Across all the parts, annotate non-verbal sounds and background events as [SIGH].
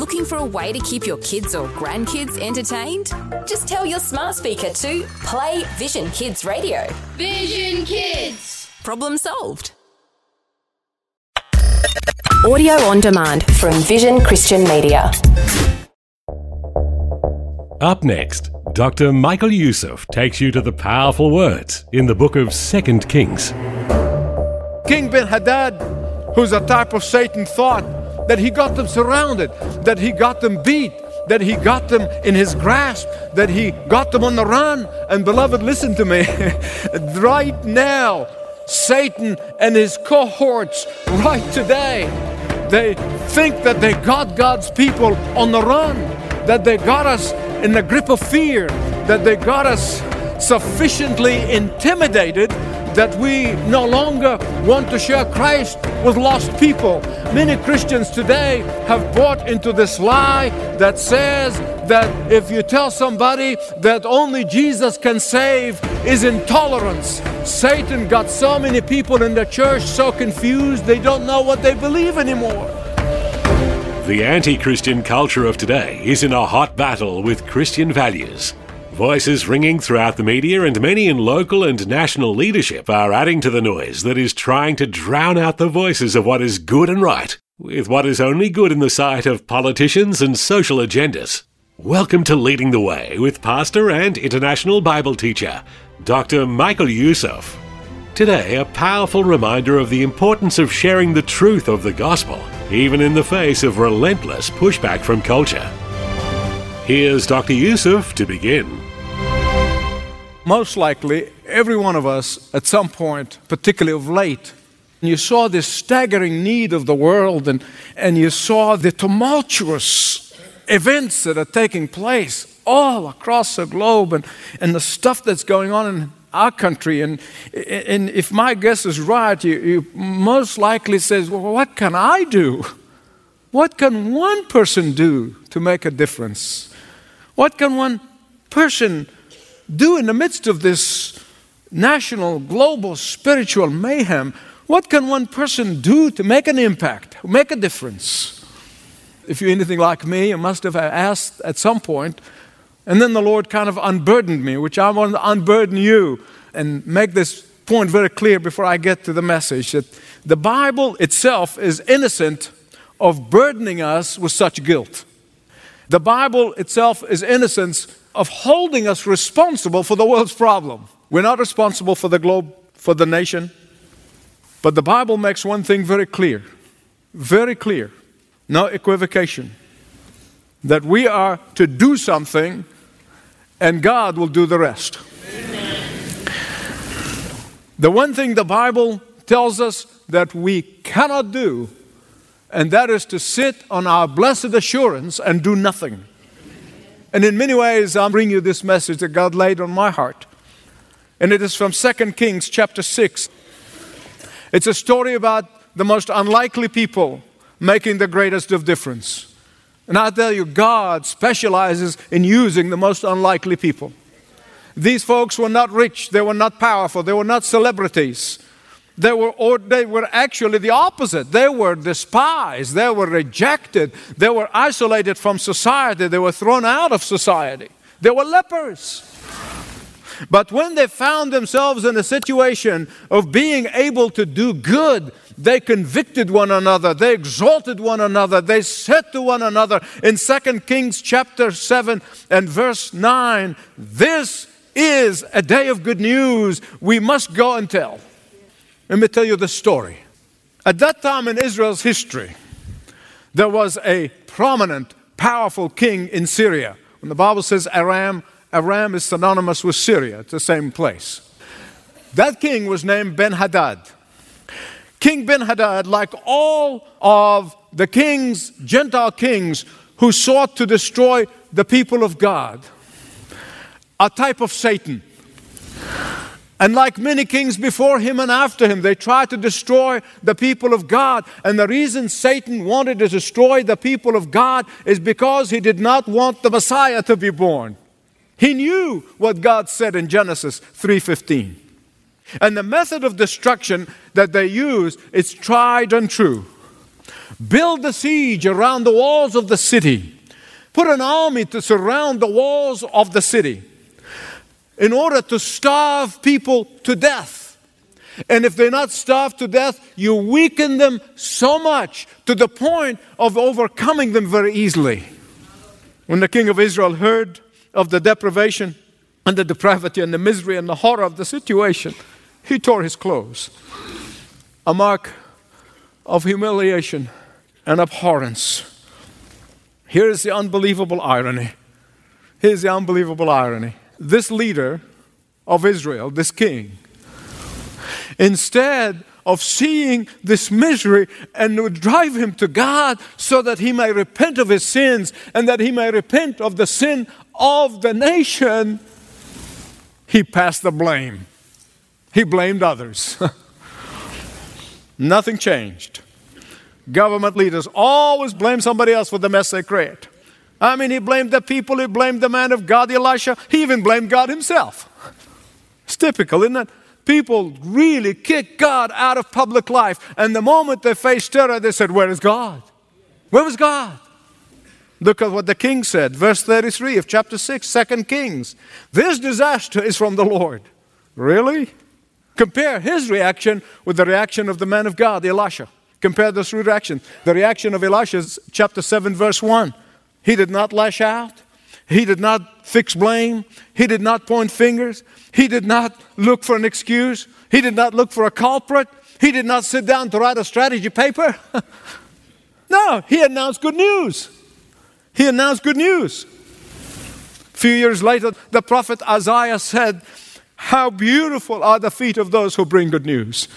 Looking for a way to keep your kids or grandkids entertained? Just tell your smart speaker to play Vision Kids Radio. Vision Kids. Problem solved. Audio on demand from Vision Christian Media. Up next, Dr. Michael Youssef takes you to the powerful words in the book of 2 Kings. King Ben Hadad, who's a type of Satan, thought that he got them surrounded, that he got them beat, that he got them in his grasp, that he got them on the run. And beloved, listen to me. [LAUGHS] right now, Satan and his cohorts, right today, they think that they got God's people on the run, that they got us in the grip of fear, that they got us sufficiently intimidated that we no longer want to share Christ with lost people. Many Christians today have bought into this lie that says that if you tell somebody that only Jesus can save is intolerance. Satan got so many people in the church so confused they don't know what they believe anymore. The anti Christian culture of today is in a hot battle with Christian values. Voices ringing throughout the media and many in local and national leadership are adding to the noise that is trying to drown out the voices of what is good and right with what is only good in the sight of politicians and social agendas. Welcome to Leading the Way with pastor and international Bible teacher, Dr. Michael Youssef. Today, a powerful reminder of the importance of sharing the truth of the gospel, even in the face of relentless pushback from culture. Here's Dr. Youssef to begin most likely every one of us at some point, particularly of late, you saw this staggering need of the world and, and you saw the tumultuous events that are taking place all across the globe and, and the stuff that's going on in our country. And, and if my guess is right, you, you most likely says, well, what can I do? What can one person do to make a difference? What can one person do in the midst of this national, global, spiritual mayhem? What can one person do to make an impact, make a difference? If you're anything like me, you must have asked at some point, and then the Lord kind of unburdened me, which I want to unburden you and make this point very clear before I get to the message that the Bible itself is innocent of burdening us with such guilt. The Bible itself is innocent of holding us responsible for the world's problem. We're not responsible for the globe, for the nation. But the Bible makes one thing very clear, very clear, no equivocation, that we are to do something and God will do the rest. The one thing the Bible tells us that we cannot do, and that is to sit on our blessed assurance and do nothing. And in many ways, I'm bringing you this message that God laid on my heart. And it is from 2 Kings chapter 6. It's a story about the most unlikely people making the greatest of difference. And I tell you, God specializes in using the most unlikely people. These folks were not rich, they were not powerful, they were not celebrities. They were, or they were actually the opposite. They were despised. They were rejected. They were isolated from society. They were thrown out of society. They were lepers. But when they found themselves in a situation of being able to do good, they convicted one another, they exalted one another, they said to one another in 2 Kings chapter 7 and verse 9, This is a day of good news. We must go and tell. Let me tell you the story. At that time in Israel's history, there was a prominent, powerful king in Syria. When the Bible says Aram, Aram is synonymous with Syria, it's the same place. That king was named Ben Hadad. King Ben Hadad, like all of the kings, Gentile kings, who sought to destroy the people of God, a type of Satan. And like many kings before him and after him, they tried to destroy the people of God. And the reason Satan wanted to destroy the people of God is because he did not want the Messiah to be born. He knew what God said in Genesis 3:15. And the method of destruction that they use is tried and true. build the siege around the walls of the city, put an army to surround the walls of the city in order to starve people to death. And if they're not starved to death, you weaken them so much to the point of overcoming them very easily. When the king of Israel heard of the deprivation and the depravity and the misery and the horror of the situation, he tore his clothes. A mark of humiliation and abhorrence. Here is the unbelievable irony. Here's the unbelievable irony. This leader of Israel, this king, instead of seeing this misery and would drive him to God so that he may repent of his sins and that he may repent of the sin of the nation, he passed the blame. He blamed others. [LAUGHS] Nothing changed. Government leaders always blame somebody else for the mess they create. I mean, he blamed the people, he blamed the man of God, Elisha, he even blamed God himself. It's typical, isn't it? People really kick God out of public life, and the moment they faced terror, they said, Where is God? Where was God? Look at what the king said, verse 33 of chapter 6, 2 Kings. This disaster is from the Lord. Really? Compare his reaction with the reaction of the man of God, Elisha. Compare those two reactions. The reaction of Elisha is chapter 7, verse 1. He did not lash out. He did not fix blame. He did not point fingers. He did not look for an excuse. He did not look for a culprit. He did not sit down to write a strategy paper. [LAUGHS] no, he announced good news. He announced good news. A few years later, the prophet Isaiah said, How beautiful are the feet of those who bring good news.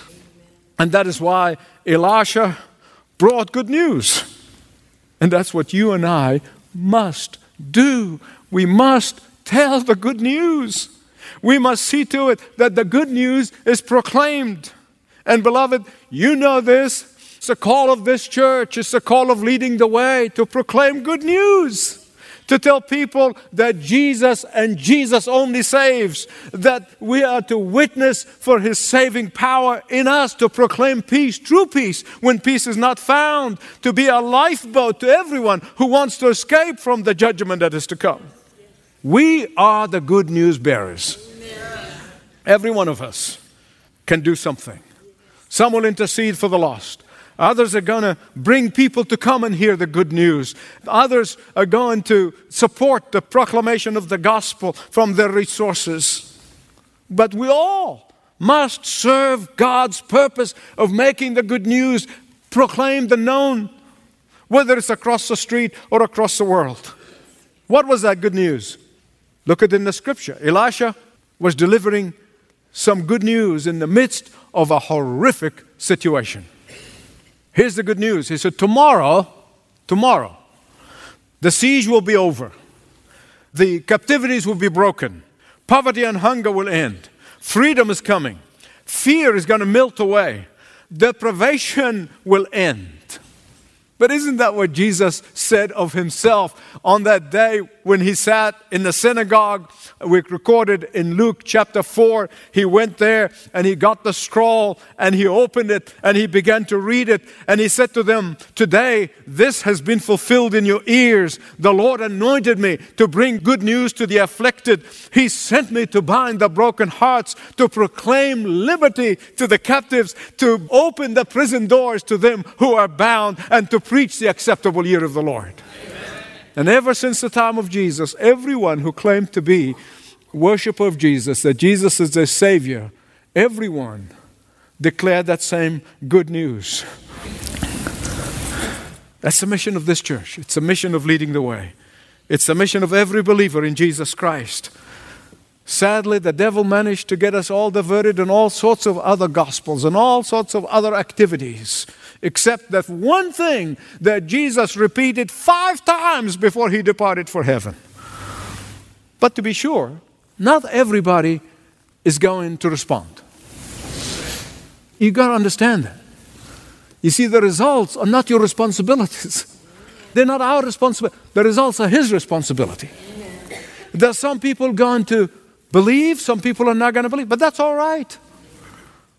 And that is why Elisha brought good news. And that's what you and I must do. We must tell the good news. We must see to it that the good news is proclaimed. And beloved, you know this. It's the call of this church, it's the call of leading the way to proclaim good news to tell people that Jesus and Jesus only saves, that we are to witness for his saving power in us, to proclaim peace, true peace, when peace is not found, to be a lifeboat to everyone who wants to escape from the judgment that is to come. We are the good news bearers. Every one of us can do something. Some will intercede for the lost. Others are going to bring people to come and hear the good news. Others are going to support the proclamation of the gospel from their resources. But we all must serve God's purpose of making the good news proclaimed and known, whether it's across the street or across the world. What was that good news? Look at it in the scripture. Elisha was delivering some good news in the midst of a horrific situation. Here's the good news. He said, Tomorrow, tomorrow, the siege will be over. The captivities will be broken. Poverty and hunger will end. Freedom is coming. Fear is going to melt away. Deprivation will end. But isn't that what Jesus said of himself on that day when he sat in the synagogue? We recorded in Luke chapter 4. He went there and he got the scroll and he opened it and he began to read it. And he said to them, Today this has been fulfilled in your ears. The Lord anointed me to bring good news to the afflicted. He sent me to bind the broken hearts, to proclaim liberty to the captives, to open the prison doors to them who are bound, and to preach the acceptable year of the Lord. Amen. And ever since the time of Jesus, everyone who claimed to be worshiper of Jesus, that Jesus is their Savior, everyone declared that same good news. That's the mission of this church. It's the mission of leading the way. It's the mission of every believer in Jesus Christ. Sadly, the devil managed to get us all diverted in all sorts of other gospels and all sorts of other activities except that one thing that Jesus repeated five times before he departed for heaven. But to be sure, not everybody is going to respond. You got to understand that. You see, the results are not your responsibilities. [LAUGHS] They're not our responsibility. The results are His responsibility. There's some people going to believe, some people are not going to believe, but that's all right.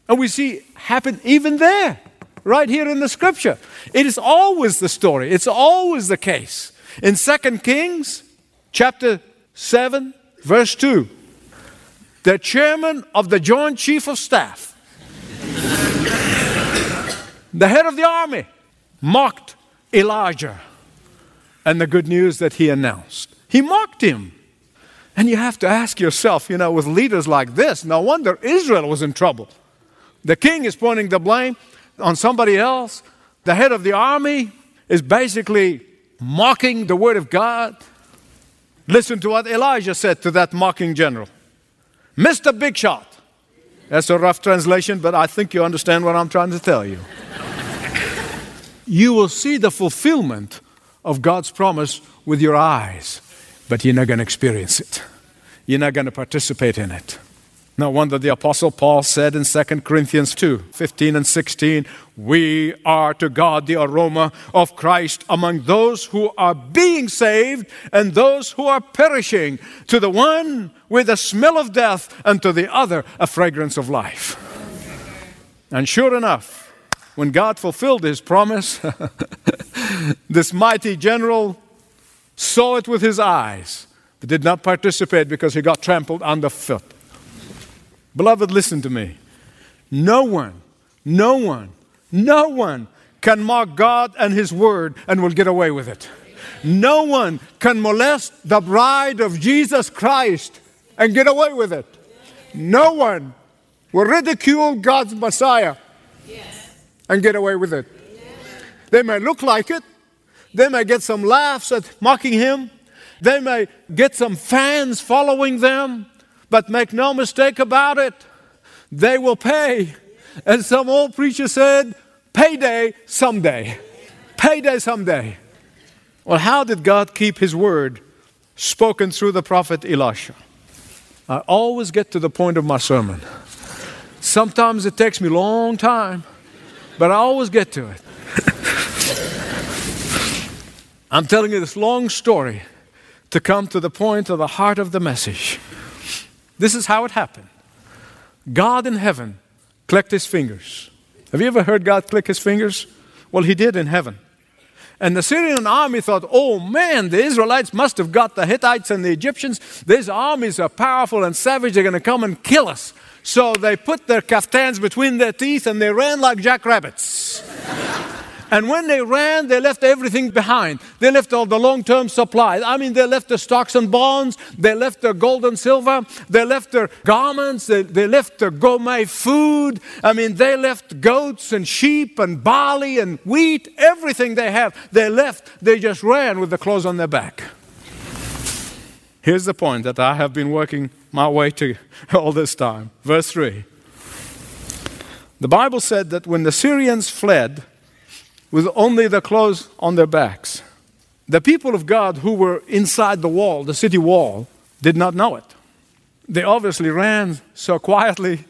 And we see happen even there right here in the scripture. It is always the story, it's always the case. In 2 Kings chapter 7, verse 2, the chairman of the Joint Chief of Staff, the head of the army, mocked Elijah and the good news that he announced. He mocked him. And you have to ask yourself, you know, with leaders like this, no wonder Israel was in trouble. The king is pointing the blame on somebody else. The head of the army is basically mocking the word of God. Listen to what Elijah said to that mocking general Mr. Big Shot. That's a rough translation, but I think you understand what I'm trying to tell you. [LAUGHS] you will see the fulfillment of God's promise with your eyes, but you're not going to experience it. You're not going to participate in it. No wonder the Apostle Paul said in 2 Corinthians 2 15 and 16, We are to God the aroma of Christ among those who are being saved and those who are perishing. To the one with a smell of death, and to the other a fragrance of life. And sure enough, when God fulfilled his promise, [LAUGHS] this mighty general saw it with his eyes, but did not participate because he got trampled underfoot. Beloved, listen to me. No one, no one, no one can mock God and His Word and will get away with it. No one can molest the bride of Jesus Christ and get away with it. No one will ridicule God's Messiah and get away with it. They may look like it, they may get some laughs at mocking Him, they may get some fans following them, but make no mistake about it, they will pay. And some old preacher said, payday someday. Payday someday. Well, how did God keep his word spoken through the prophet Elisha? I always get to the point of my sermon. Sometimes it takes me a long time, but I always get to it. I'm telling you this long story to come to the point of the heart of the message. This is how it happened God in heaven clicked his fingers. Have you ever heard God click his fingers? Well, he did in heaven. And the Syrian army thought, oh man, the Israelites must have got the Hittites and the Egyptians. These armies are powerful and savage. They're going to come and kill us. So they put their kaftans between their teeth and they ran like jackrabbits. And when they ran, they left everything behind. They left all the long term supplies. I mean, they left their stocks and bonds, they left their gold and silver, they left their garments, they, they left their gourmet food. I mean, they left goats and sheep and barley and wheat, everything they have. They left, they just ran with the clothes on their back. Here's the point that I have been working my way to [LAUGHS] all this time. Verse 3. The Bible said that when the Syrians fled, with only the clothes on their backs. The people of God who were inside the wall, the city wall, did not know it. They obviously ran so quietly,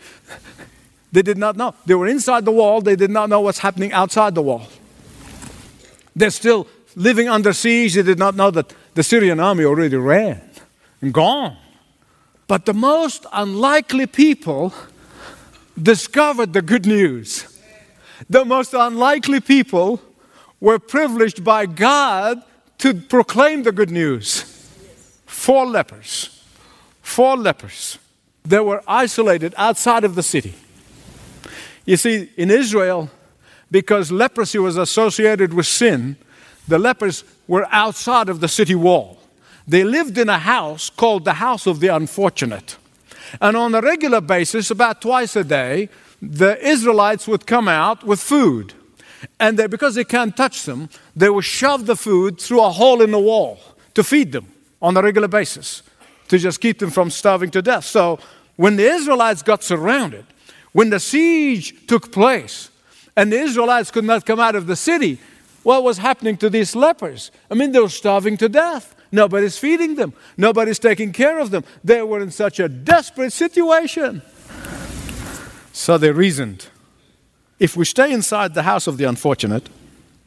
[LAUGHS] they did not know. They were inside the wall, they did not know what's happening outside the wall. They're still living under siege, they did not know that the Syrian army already ran and gone. But the most unlikely people discovered the good news the most unlikely people were privileged by God to proclaim the good news. Four lepers. Four lepers. They were isolated outside of the city. You see, in Israel, because leprosy was associated with sin, the lepers were outside of the city wall. They lived in a house called the House of the Unfortunate. And on a regular basis, about twice a day, the Israelites would come out with food. And they, because they can't touch them, they would shove the food through a hole in the wall to feed them on a regular basis, to just keep them from starving to death. So when the Israelites got surrounded, when the siege took place, and the Israelites could not come out of the city, what was happening to these lepers? I mean, they were starving to death. Nobody's feeding them, nobody's taking care of them. They were in such a desperate situation. So they reasoned if we stay inside the house of the unfortunate,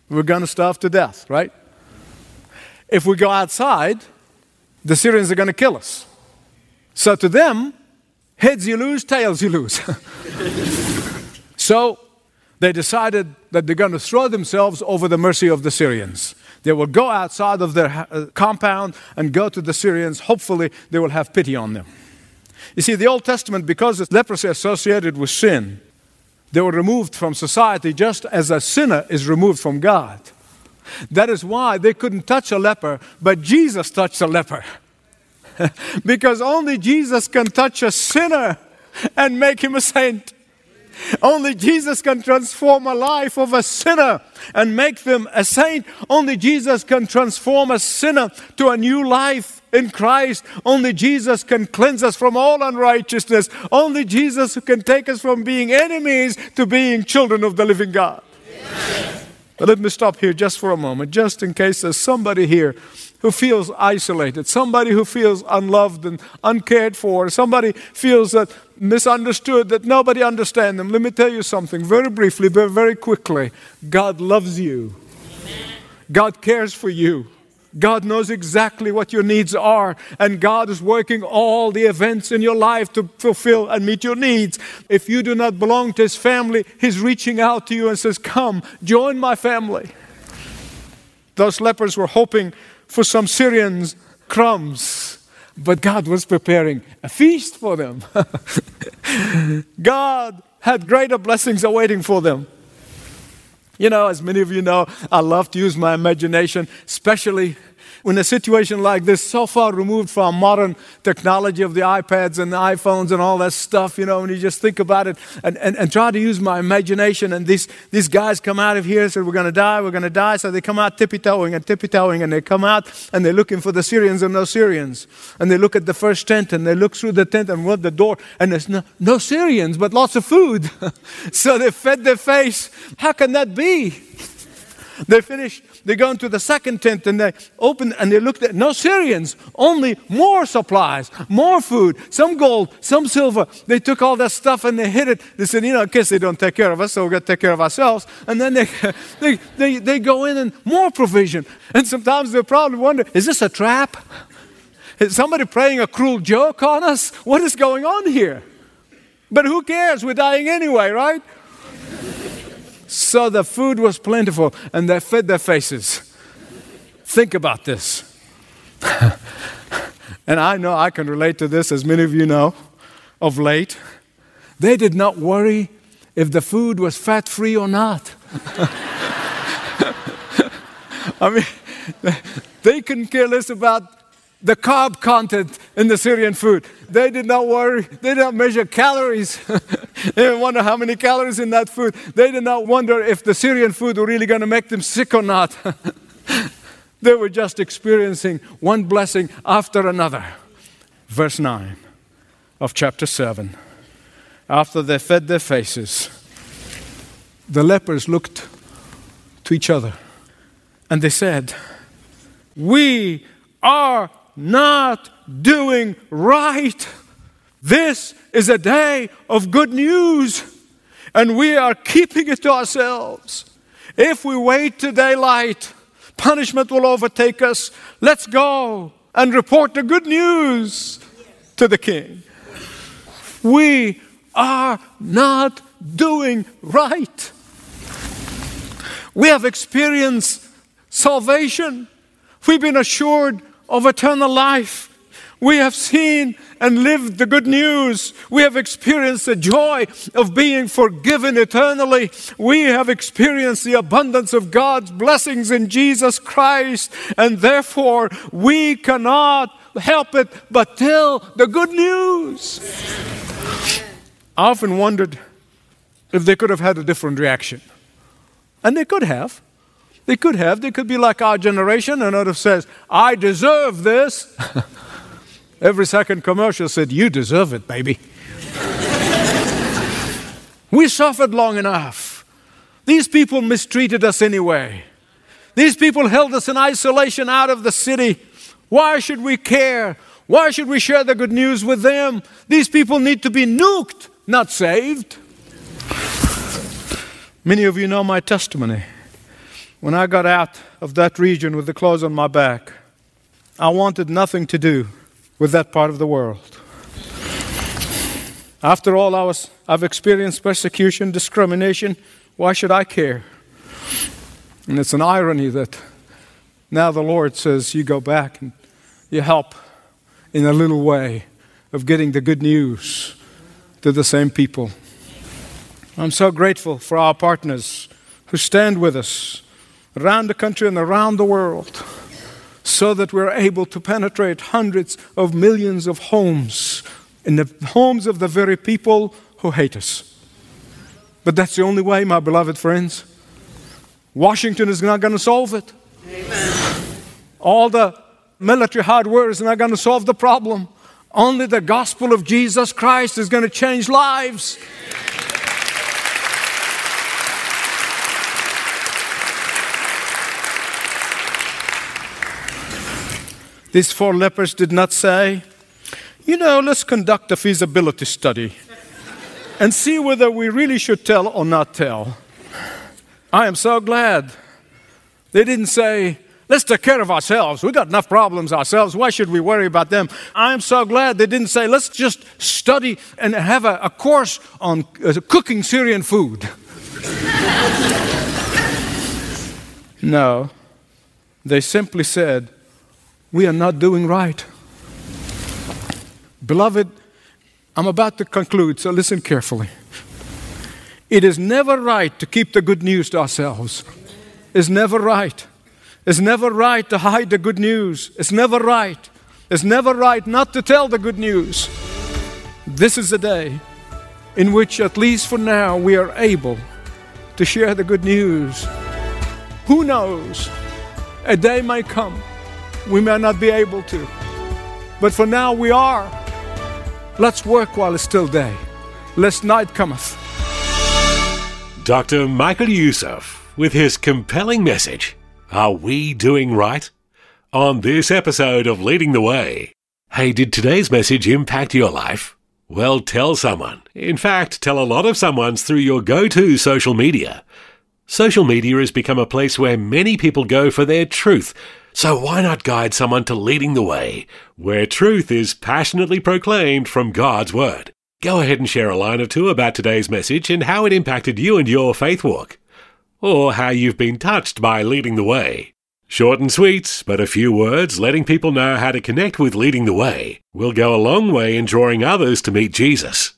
we're going to starve to death, right? If we go outside, the Syrians are going to kill us. So to them, heads you lose, tails you lose. [LAUGHS] so they decided that they're going to throw themselves over the mercy of the Syrians. They will go outside of their uh, compound and go to the Syrians. Hopefully, they will have pity on them. You see, the Old Testament, because it's leprosy associated with sin, they were removed from society just as a sinner is removed from God. That is why they couldn't touch a leper, but Jesus touched a leper. [LAUGHS] because only Jesus can touch a sinner and make him a saint. Only Jesus can transform a life of a sinner and make them a saint. Only Jesus can transform a sinner to a new life in Christ. Only Jesus can cleanse us from all unrighteousness. Only Jesus can take us from being enemies to being children of the living God. But let me stop here just for a moment, just in case there's somebody here who feels isolated, somebody who feels unloved and uncared for, somebody feels that misunderstood, that nobody understands them. Let me tell you something very briefly, but very quickly. God loves you. God cares for you. God knows exactly what your needs are, and God is working all the events in your life to fulfill and meet your needs. If you do not belong to His family, He's reaching out to you and says, Come, join my family. Those lepers were hoping for some Syrian crumbs, but God was preparing a feast for them. [LAUGHS] God had greater blessings awaiting for them. You know, as many of you know, I love to use my imagination, especially when a situation like this, so far removed from modern technology of the iPads and the iPhones and all that stuff, you know, and you just think about it and, and, and try to use my imagination, and these, these guys come out of here and say, We're going to die, we're going to die. So they come out tippy toeing and tippy toeing, and they come out and they're looking for the Syrians and no Syrians. And they look at the first tent and they look through the tent and what the door, and there's no, no Syrians, but lots of food. [LAUGHS] so they fed their face. How can that be? They finish, they go into the second tent and they open and they looked at no Syrians, only more supplies, more food, some gold, some silver. They took all that stuff and they hid it. They said, you know, in case they don't take care of us, so we're going to take care of ourselves. And then they, [LAUGHS] they, they, they go in and more provision. And sometimes they probably wonder, is this a trap? Is somebody playing a cruel joke on us? What is going on here? But who cares? We're dying anyway, right? So the food was plentiful and they fed their faces. Think about this. [LAUGHS] and I know I can relate to this, as many of you know, of late. They did not worry if the food was fat free or not. [LAUGHS] I mean, [LAUGHS] they couldn't care less about the carb content in the Syrian food. They did not worry, they did not measure calories. [LAUGHS] they didn't wonder how many calories in that food. They did not wonder if the Syrian food were really going to make them sick or not. [LAUGHS] they were just experiencing one blessing after another. Verse 9 of chapter 7. After they fed their faces, the lepers looked to each other and they said, We are not doing right. This is a day of good news, and we are keeping it to ourselves. If we wait to daylight, punishment will overtake us. Let's go and report the good news to the king. We are not doing right. We have experienced salvation. We've been assured of eternal life. We have seen and lived the good news. We have experienced the joy of being forgiven eternally. We have experienced the abundance of God's blessings in Jesus Christ. And therefore, we cannot help it but tell the good news. I often wondered if they could have had a different reaction. And they could have. They could have. They could be like our generation and would have says, I deserve this. [LAUGHS] Every second commercial said, You deserve it, baby. we suffered long enough. These people mistreated us anyway. These people held us in isolation out of the city. Why should we care? Why should we share the good news with them? These people need to be nuked, not saved. Many of you know my testimony. When I got out of that region with the clothes on my back, I wanted nothing to do with that part of the world. After all, I was, I've experienced persecution, discrimination, Why should I care? And it's an irony that now the Lord says, You go back and you help in a little way of getting the good news to the same people. I'm so grateful for our partners who stand with us around the country and around the world so that we're able to penetrate hundreds of millions of homes in the homes of the very people who hate us. But that's the only way, my beloved friends. Washington is not going to solve it. Amen. All the military hardware is not going to solve the problem. Only the gospel of Jesus Christ is going to change lives. These four lepers did not say, you know, let's conduct a feasibility study and see whether we really should tell or not tell. I am so glad they didn't say, let's take care of ourselves. We've got enough problems ourselves. Why should we worry about them? I am so glad they didn't say, let's just study and have a, a course on uh, cooking Syrian food. [LAUGHS] no, they simply said, we are not doing right. Beloved, I'm about to conclude, so listen carefully. It is never right to keep the good news to ourselves. It's never right. It's never right to hide the good news. It's never right. It's never right not to tell the good news. This is the day in which, at least for now, we are able to share the good news. Who knows? A day may come we may not be able to. But for now we are. Let's work while it's still day, lest night cometh. Dr. Michael Youssef with his compelling message Are we doing right? On this episode of Leading the Way. Hey, did today's message impact your life? Well, tell someone. In fact, tell a lot of someone's through your go to social media. Social media has become a place where many people go for their truth so why not guide someone to leading the way, where truth is passionately proclaimed from God's Word? Go ahead and share a line or two about today's message and how it impacted you and your faith walk, or how you've been touched by leading the way. Short and sweet, but a few words letting people know how to connect with leading the way will go a long way in drawing others to meet Jesus.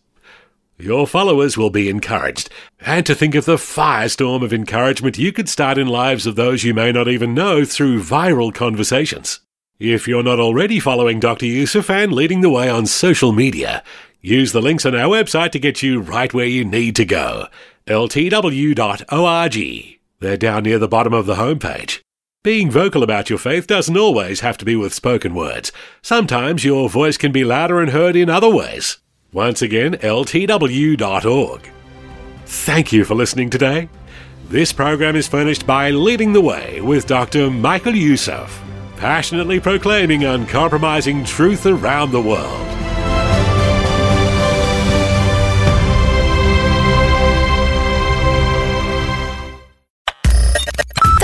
Your followers will be encouraged, and to think of the firestorm of encouragement you could start in lives of those you may not even know through viral conversations. If you're not already following Dr. Youssef and leading the way on social media, use the links on our website to get you right where you need to go. ltw.org. They're down near the bottom of the homepage. Being vocal about your faith doesn't always have to be with spoken words. Sometimes your voice can be louder and heard in other ways. Once again, ltw.org. Thank you for listening today. This program is furnished by Leading the Way with Dr. Michael Youssef, passionately proclaiming uncompromising truth around the world.